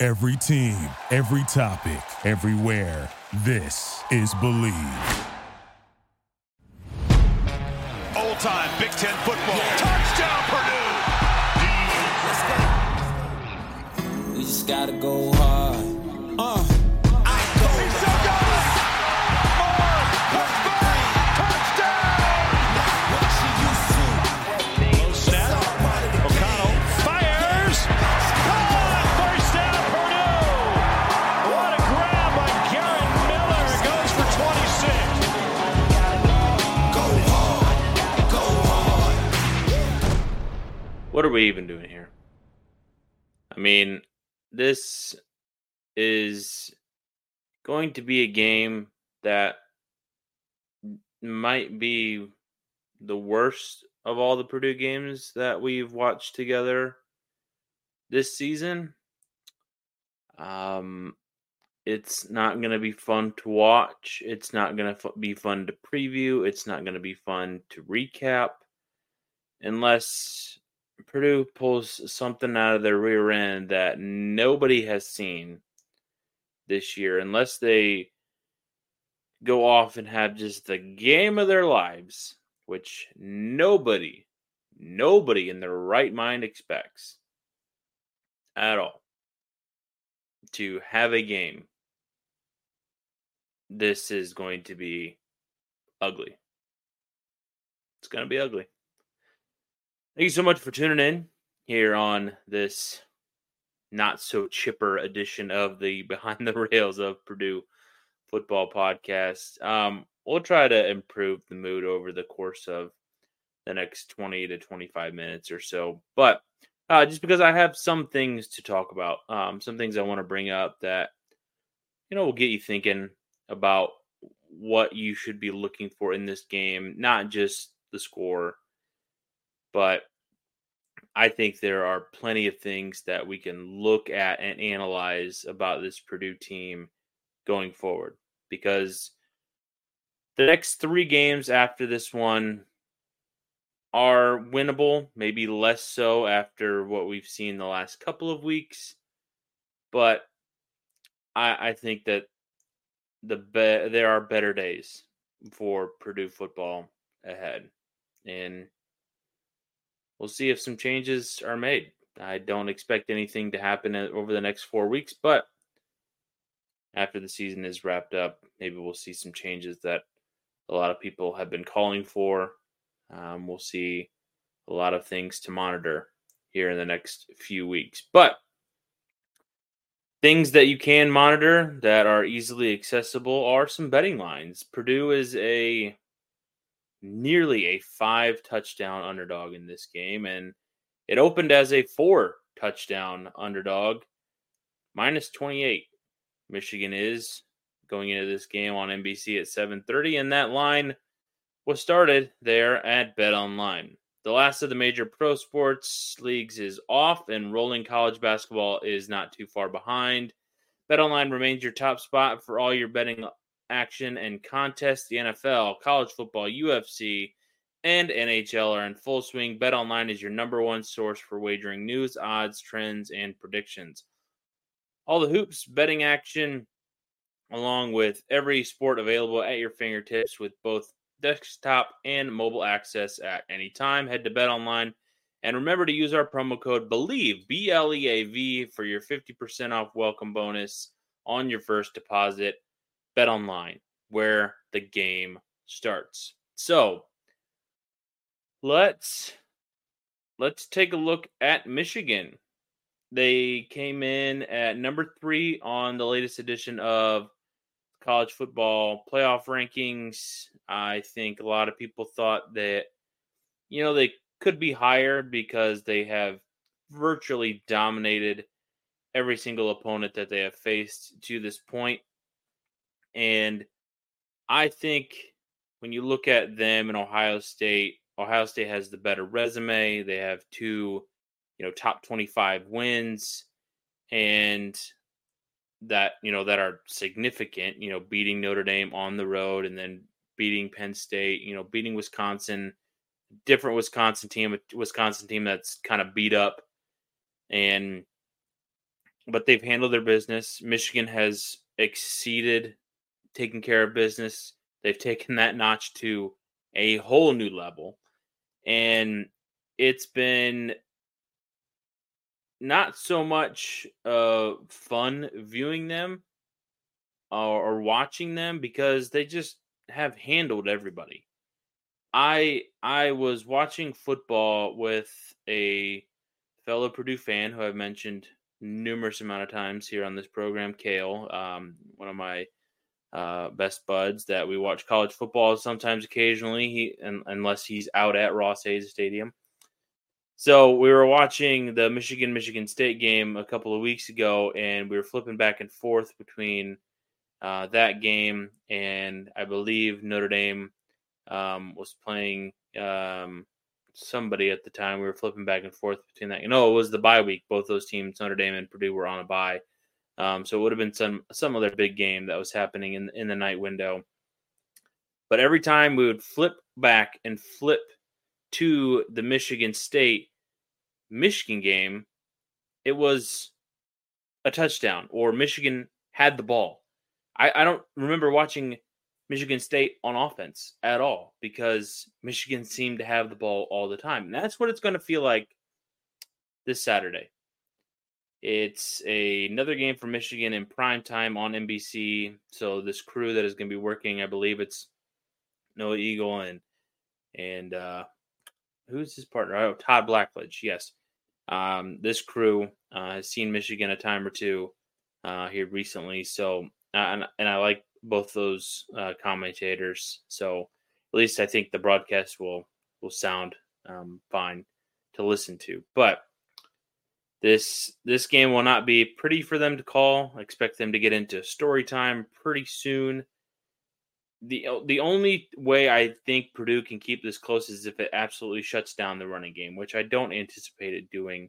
Every team, every topic, everywhere. This is Bleav. All time Big Ten football. Touchdown, Purdue. We just gotta go hard. Uh. What are we even doing here? I mean, this is going to be a game that might be the worst of all the Purdue games that we've watched together this season. Um, it's not going to be fun to watch. It's not going to be fun to preview. It's not going to be fun to recap unless Purdue pulls something out of their rear end that nobody has seen this year, unless they go off and have just the game of their lives, which nobody, nobody in their right mind expects at all to have a game. This is going to be ugly. It's going to be ugly. Thank you so much for tuning in here on this not so chipper edition of the Behind the Rails of Purdue Football Podcast. Um, we'll try to improve the mood over the course of the next 20 to 25 minutes or so. But uh, just because I have some things to talk about, um, some things I want to bring up that, you know, will get you thinking about what you should be looking for in this game, not just the score but I think there are plenty of things that we can look at and analyze about this Purdue team going forward because the next three games after this one are winnable, maybe less so after what we've seen the last couple of weeks. But I, I think that the be- there are better days for Purdue football ahead. And we'll see if some changes are made. I don't expect anything to happen over the next four weeks, but after the season is wrapped up, maybe we'll see some changes that a lot of people have been calling for. Um, we'll see a lot of things to monitor here in the next few weeks. But things that you can monitor that are easily accessible are some betting lines. Purdue is a nearly a five touchdown underdog in this game, and it opened as a four touchdown underdog, minus 28. Michigan is going into this game on NBC at 7:30, and that line was started there at Bet Online. The last of the major pro sports leagues is off, and rolling college basketball is not too far behind. Bet Online remains your top spot for all your betting action and contests. The NFL, college football, UFC, and NHL are in full swing. Bet Online is your number one source for wagering news, odds, trends, and predictions. All the hoops, betting action, along with every sport available at your fingertips with both desktop and mobile access at any time. Head to Bet Online and remember to use our promo code BLEAV, B L E A V, for your 50% off welcome bonus on your first deposit. Bet Online, where the game starts. So let's let's take a look at Michigan. They came in at number three on the latest edition of college football playoff rankings. I think a lot of people thought that, you know, they could be higher because they have virtually dominated every single opponent that they have faced to this point. And I think when you look at them in Ohio State, Ohio State has the better resume. They have two, you know, top 25 wins and that, you know, that are significant, you know, beating Notre Dame on the road and then beating Penn State, you know, beating Wisconsin, different Wisconsin team, Wisconsin team that's kind of beat up and but they've handled their business. Michigan has exceeded taking care of business. They've taken that notch to a whole new level. And it's been not so much uh, fun viewing them or, or watching them because they just have handled everybody. I I was watching football with a fellow Purdue fan who I've mentioned numerous amount of times here on this program, Kale, um, one of my uh, best buds that we watch college football sometimes occasionally he and, unless he's out at Ross-Ade Stadium. So we were watching the Michigan Michigan State game a couple of weeks ago, and we were flipping back and forth between uh, that game and I believe Notre Dame um, was playing um, somebody at the time. We were flipping back and forth between that. You know, it was the bye week. Both those teams, Notre Dame and Purdue, were on a bye. Um, so it would have been some some other big game that was happening in in the night window. But every time we would flip back and flip to the Michigan State Michigan game, it was a touchdown or Michigan had the ball. I, I don't remember watching Michigan State on offense at all because Michigan seemed to have the ball all the time. And that's what it's going to feel like this Saturday. It's a, another game for Michigan in prime time on NBC. So this crew that is going to be working, I believe it's Noah Eagle and and uh, who's his partner? Oh, Todd Blackledge. Yes, um, this crew uh, has seen Michigan a time or two uh, here recently. So and and I like both those uh, commentators. So at least I think the broadcast will will sound um, fine to listen to. But this this game will not be pretty for them to call. I expect them to get into story time pretty soon. The the only way I think Purdue can keep this close is if it absolutely shuts down the running game, which I don't anticipate it doing.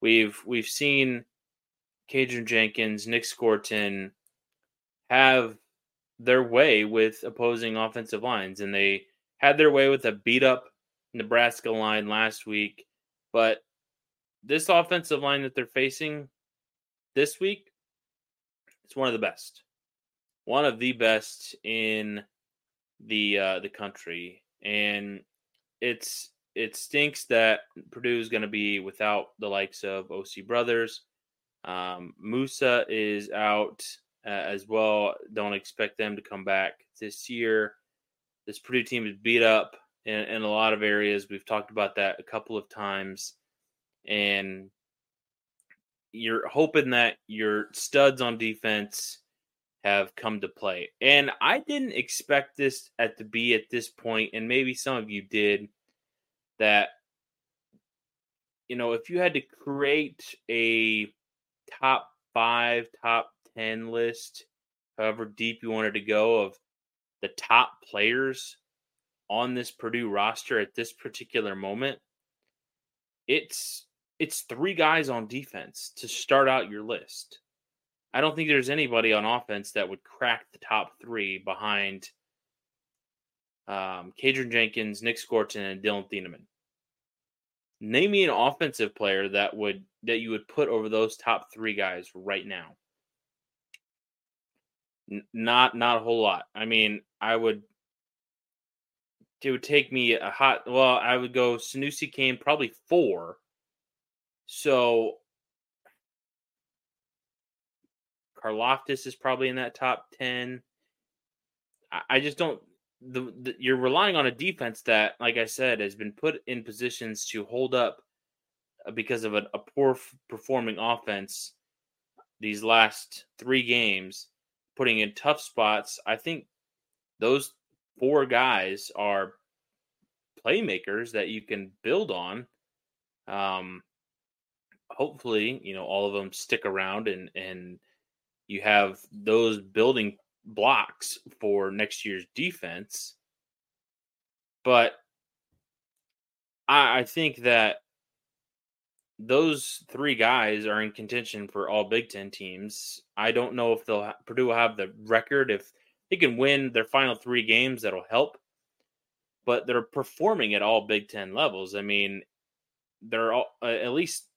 We've we've seen Kydran Jenkins, Nic Scourton have their way with opposing offensive lines, and they had their way with a beat up Nebraska line last week, but this offensive line that they're facing this week is one of the best, one of the best in the uh, the country, and it's it stinks that Purdue is going to be without the likes of OC Brothers. Um, Moussa is out uh, as well. Don't expect them to come back this year. This Purdue team is beat up in, in a lot of areas. We've talked about that a couple of times and you're hoping that your studs on defense have come to play. And I didn't expect this at to be at this point, and maybe some of you did, that you know, if you had to create a top five, top ten list, however deep you wanted to go of the top players on this Purdue roster at this particular moment, it's it's three guys on defense to start out your list. I don't think there's anybody on offense that would crack the top three behind um, Kydran Jenkins, Nic Scourton, and Dillon Thieneman. Name me an offensive player that would that you would put over those top three guys right now. N- not not a whole lot. I mean, I would. It would take me a hot. Well, I would go Sanoussi Kane probably four so Karlaftis is probably in that top 10. I, I just don't the, the, you're relying on a defense that like I said has been put in positions to hold up uh, because of a, a poor f- performing offense these last 3 games putting in tough spots. I think those four guys are playmakers that you can build on. Um, hopefully, you know, all of them stick around and and you have those building blocks for next year's defense. But I, I think that those three guys are in contention for all Big Ten teams. I don't know if they'll Purdue will have the record if they can win their final three games. That'll help, but they're performing at all Big Ten levels. I mean, they're all uh, at least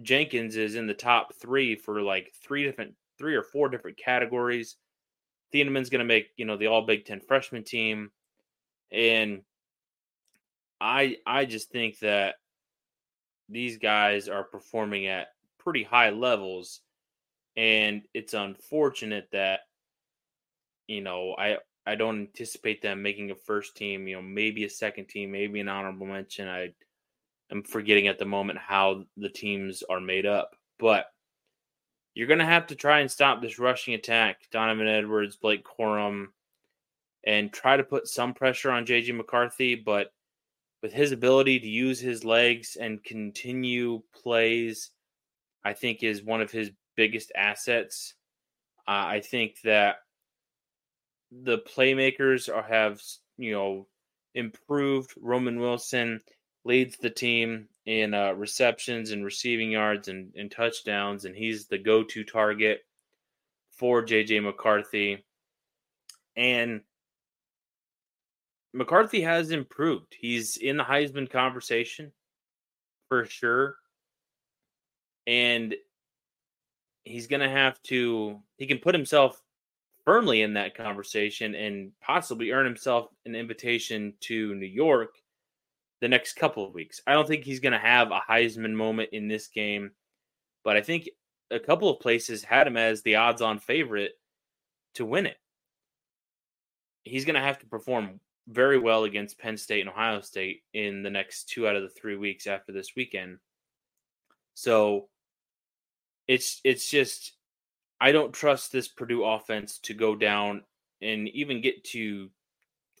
Jenkins is in the top three for like three different, three or four different categories. Thieneman's going to make you know the All Big Ten freshman team, and I I just think that these guys are performing at pretty high levels. And it's unfortunate that you know i i don't anticipate them making a first team you know maybe a second team maybe an honorable mention. I am forgetting at the moment how the teams are made up but you're going to have to try and stop this rushing attack donovan edwards blake corum and try to put some pressure on jj mccarthy but with his ability to use his legs and continue plays, I think is one of his biggest assets. Uh, I think that the playmakers are, have you know improved. Roman Wilson leads the team in uh, receptions and receiving yards and, and touchdowns, and he's the go-to target for JJ McCarthy. And McCarthy has improved. He's in the Heisman conversation for sure. And he's going to have to, he can put himself firmly in that conversation and possibly earn himself an invitation to New York the next couple of weeks. I don't think he's going to have a Heisman moment in this game, but I think a couple of places had him as the odds on favorite to win it. He's going to have to perform very well against Penn State and Ohio State in the next two out of the three weeks after this weekend. So it's it's just I don't trust this Purdue offense to go down and even get to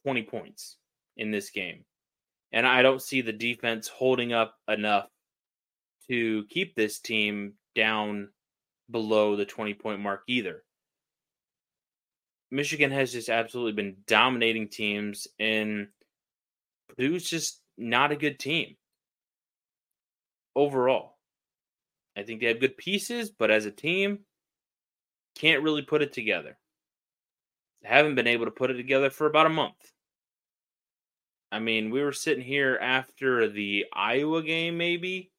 20 points in this game. And I don't see the defense holding up enough to keep this team down below the 20 point mark either. Michigan has just absolutely been dominating teams, and Purdue's just not a good team overall. I think they have good pieces, but as a team, can't really put it together. Haven't been able to put it together for about a month. I mean, we were sitting here after the Iowa game, maybe,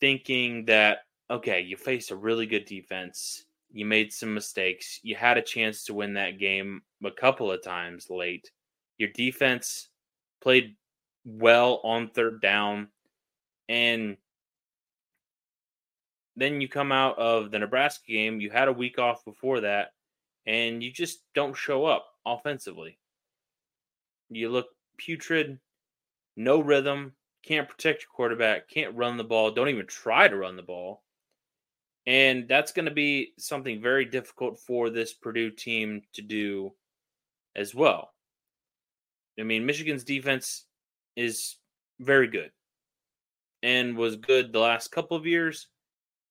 thinking that, okay, you face a really good defense you made some mistakes. You had a chance to win that game a couple of times late. Your defense played well on third down. And then you come out of the Nebraska game, you had a week off before that, and you just don't show up offensively. You look putrid, no rhythm, can't protect your quarterback, can't run the ball, don't even try to run the ball. And that's going to be something very difficult for this Purdue team to do as well. I mean, Michigan's defense is very good and was good the last couple of years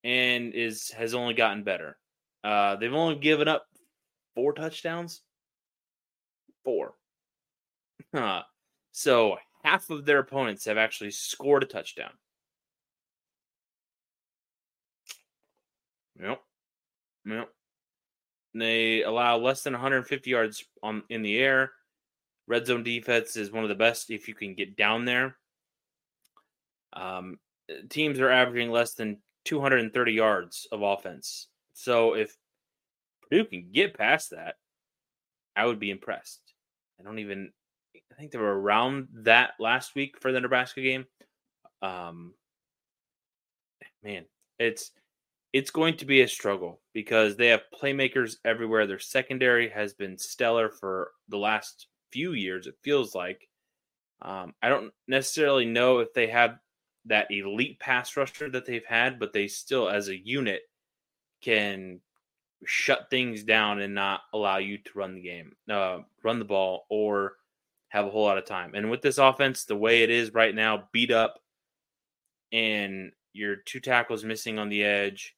and is has only gotten better. Uh, they've only given up four touchdowns. Four. So half of their opponents have actually scored a touchdown. Yep. Yep. They allow less than 150 yards on in the air. Red zone defense is one of the best if you can get down there. Um, teams are averaging less than 230 yards of offense. So if Purdue can get past that, I would be impressed. I don't even. I think they were around that last week for the Nebraska game. Um, man, it's it's going to be a struggle because they have playmakers everywhere. Their secondary has been stellar for the last few years, it feels like. Um, I don't necessarily know if they have that elite pass rusher that they've had, but they still, as a unit, can shut things down and not allow you to run the game, uh, run the ball, or have a whole lot of time. And with this offense, the way it is right now, beat up and your two tackles missing on the edge.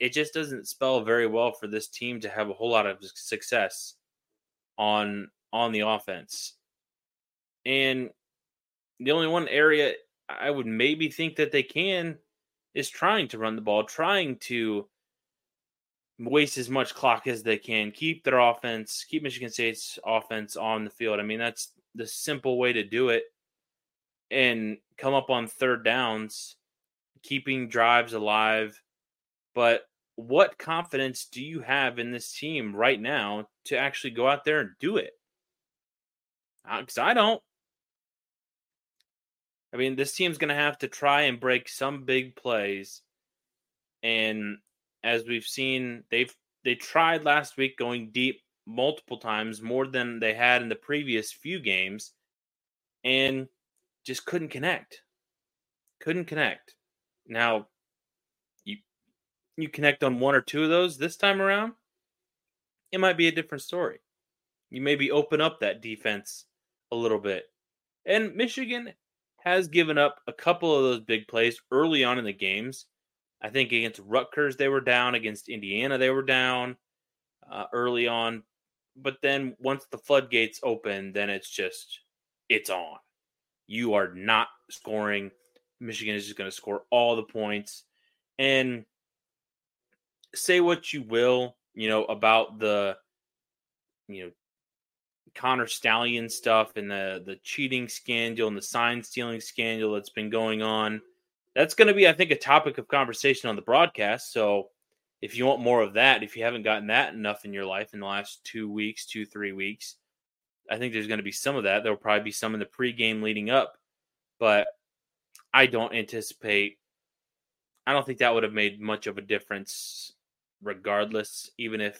It just doesn't spell very well for this team to have a whole lot of success on on the offense. And the only one area I would maybe think that they can is trying to run the ball, trying to waste as much clock as they can, keep their offense, keep Michigan State's offense on the field. I mean, that's the simple way to do it and come up on third downs, keeping drives alive. But what confidence do you have in this team right now to actually go out there and do it? Because uh, I don't. I mean, this team's going to have to try and break some big plays. And as we've seen, they've they tried last week going deep multiple times, more than they had in the previous few games, and just couldn't connect. Couldn't connect. Now, you you connect on one or two of those this time around, it might be a different story. You maybe open up that defense a little bit. And Michigan has given up a couple of those big plays early on in the games. I think against Rutgers they were down, against Indiana they were down uh, early on, but then once the floodgates open, then it's just it's on. You are not scoring. Michigan is just going to score all the points, and say what you will, you know about the you know Connor Stallion stuff and the the cheating scandal and the sign stealing scandal that's been going on. That's going to be, I think, a topic of conversation on the broadcast. So if you want more of that, if you haven't gotten that enough in your life in the last two weeks, two three weeks, I think there's going to be some of that. There will probably be some in the pregame leading up, but I don't anticipate. I don't think that would have made much of a difference, regardless. Even if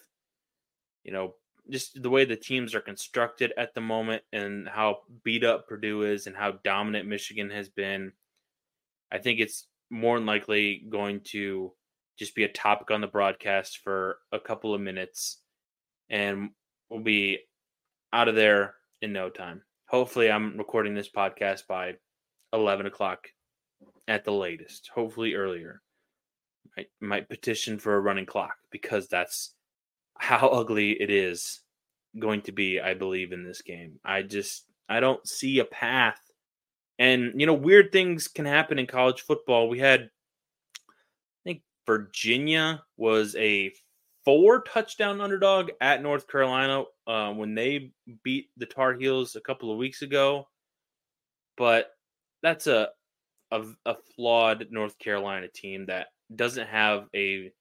you know just the way the teams are constructed at the moment and how beat up Purdue is and how dominant Michigan has been, I think it's more than likely going to just be a topic on the broadcast for a couple of minutes and we'll be out of there in no time. Hopefully, I'm recording this podcast by 11 o'clock at the latest, hopefully earlier. I might petition for a running clock because that's how ugly it is going to be, I believe, in this game. I just I don't see a path. And you know, weird things can happen in college football. We had I think Virginia was a four touchdown underdog at North Carolina uh, when they beat the Tar Heels a couple of weeks ago. But that's a, a, a flawed North Carolina team that doesn't have a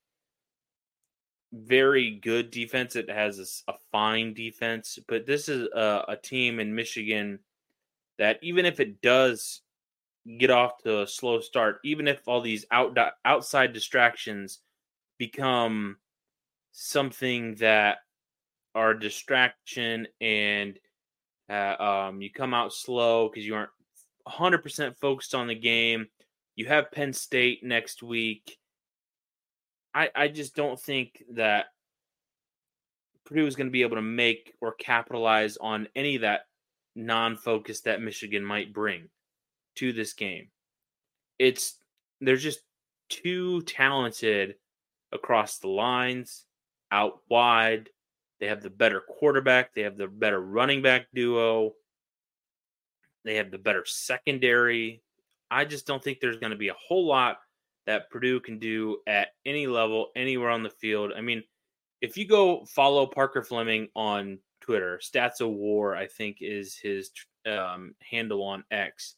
very good defense. It has a, a fine defense, but this is a, a, team in Michigan that even if it does get off to a slow start, even if all these out, outside distractions become something that are distraction and uh, um, you come out slow because you aren't 100% focused on the game. You have Penn State next week I, I just don't think that Purdue is going to be able to make or capitalize on any of that non focus that Michigan might bring to this game. It's they're just too talented across the lines, out wide. They have the better quarterback, they have the better running back duo, they have the better secondary. I just don't think there's going to be a whole lot that Purdue can do at any level, anywhere on the field. I mean, if you go follow Parker Fleming on Twitter, Stats of War, I think is his um, handle on X.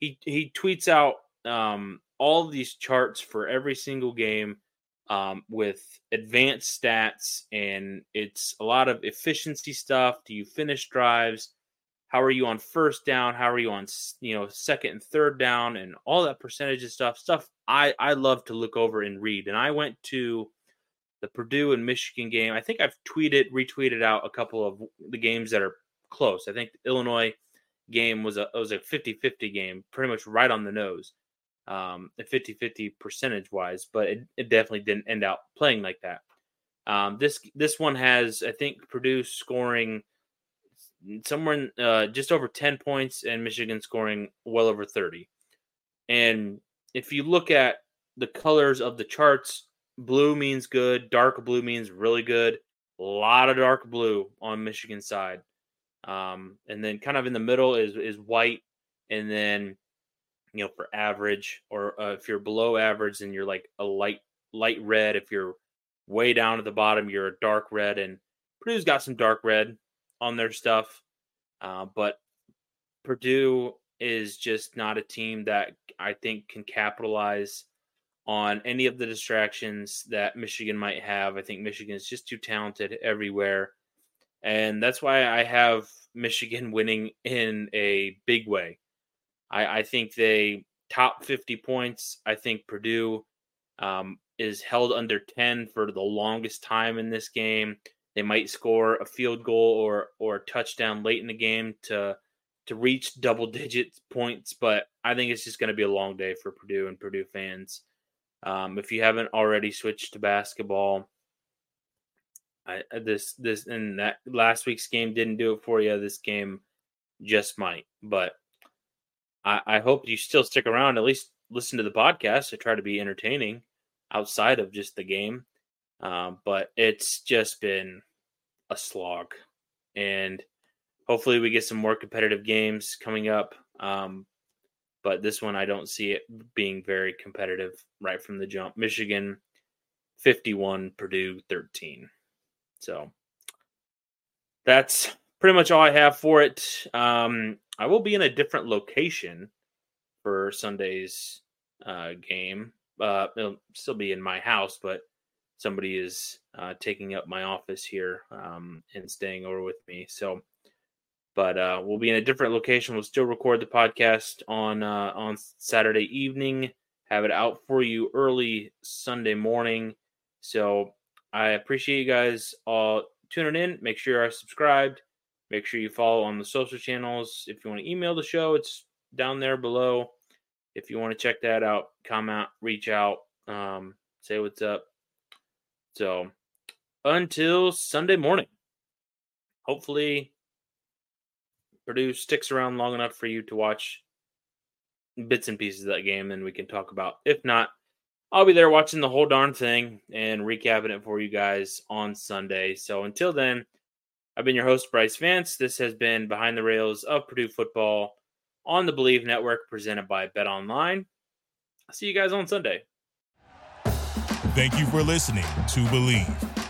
He he tweets out um, all these charts for every single game um, with advanced stats, and it's a lot of efficiency stuff. Do you finish drives? How are you on first down? How are you on you know second and third down, and all that percentage of stuff. Stuff I I love to look over and read. And I went to the Purdue and Michigan game. I think I've tweeted, retweeted out a couple of the games that are close. I think Illinois game was a was a 50-50 game, pretty much right on the nose. Um, 50-50 percentage wise, but it, it definitely didn't end out playing like that. Um, this this one has, I think, Purdue scoring somewhere in, uh, just over 10 points and Michigan scoring well over 30. And if you look at the colors of the charts, blue means good, dark blue means really good. A lot of dark blue on Michigan side. Um, and then kind of in the middle is is white, and then you know for average or uh, if you're below average, then you're like a light light red. If you're way down at the bottom, you're a dark red. And Purdue's got some dark red on their stuff, uh, but Purdue is just not a team that I think can capitalize on any of the distractions that Michigan might have. I think Michigan is just too talented everywhere. And that's why I have Michigan winning in a big way. I, I think they top 50 points. I think Purdue um, is held under 10 for the longest time in this game. They might score a field goal or or a touchdown late in the game to to reach double digit points, but I think it's just going to be a long day for Purdue and Purdue fans. Um, if you haven't already switched to basketball, I, this this and that last week's game didn't do it for you. This game just might, but I, I hope you still stick around. At least listen to the podcast to try to be entertaining outside of just the game. Um, but it's just been a slog, and hopefully we get some more competitive games coming up. Um, but this one, I don't see it being very competitive right from the jump. Michigan 51, Purdue 13. So that's pretty much all I have for it. Um, I will be in a different location for Sunday's uh, game. Uh, it'll still be in my house, but somebody is uh, taking up my office here um, and staying over with me. So, but uh, we'll be in a different location. We'll still record the podcast on uh, on Saturday evening. Have it out for you early Sunday morning. So I appreciate you guys all tuning in. Make sure you're subscribed. Make sure you follow on the social channels. If you want to email the show, it's down there below. If you want to check that out, comment, reach out, um, say what's up. So until Sunday morning, hopefully Purdue sticks around long enough for you to watch bits and pieces of that game, and we can talk about. If not, I'll be there watching the whole darn thing and recapping it for you guys on Sunday. So until then, I've been your host, Brice Vance. This has been Behind the Rails of Purdue Football on the Bleav Network, presented by Bet Online. I'll see you guys on Sunday. Thank you for listening to Bleav.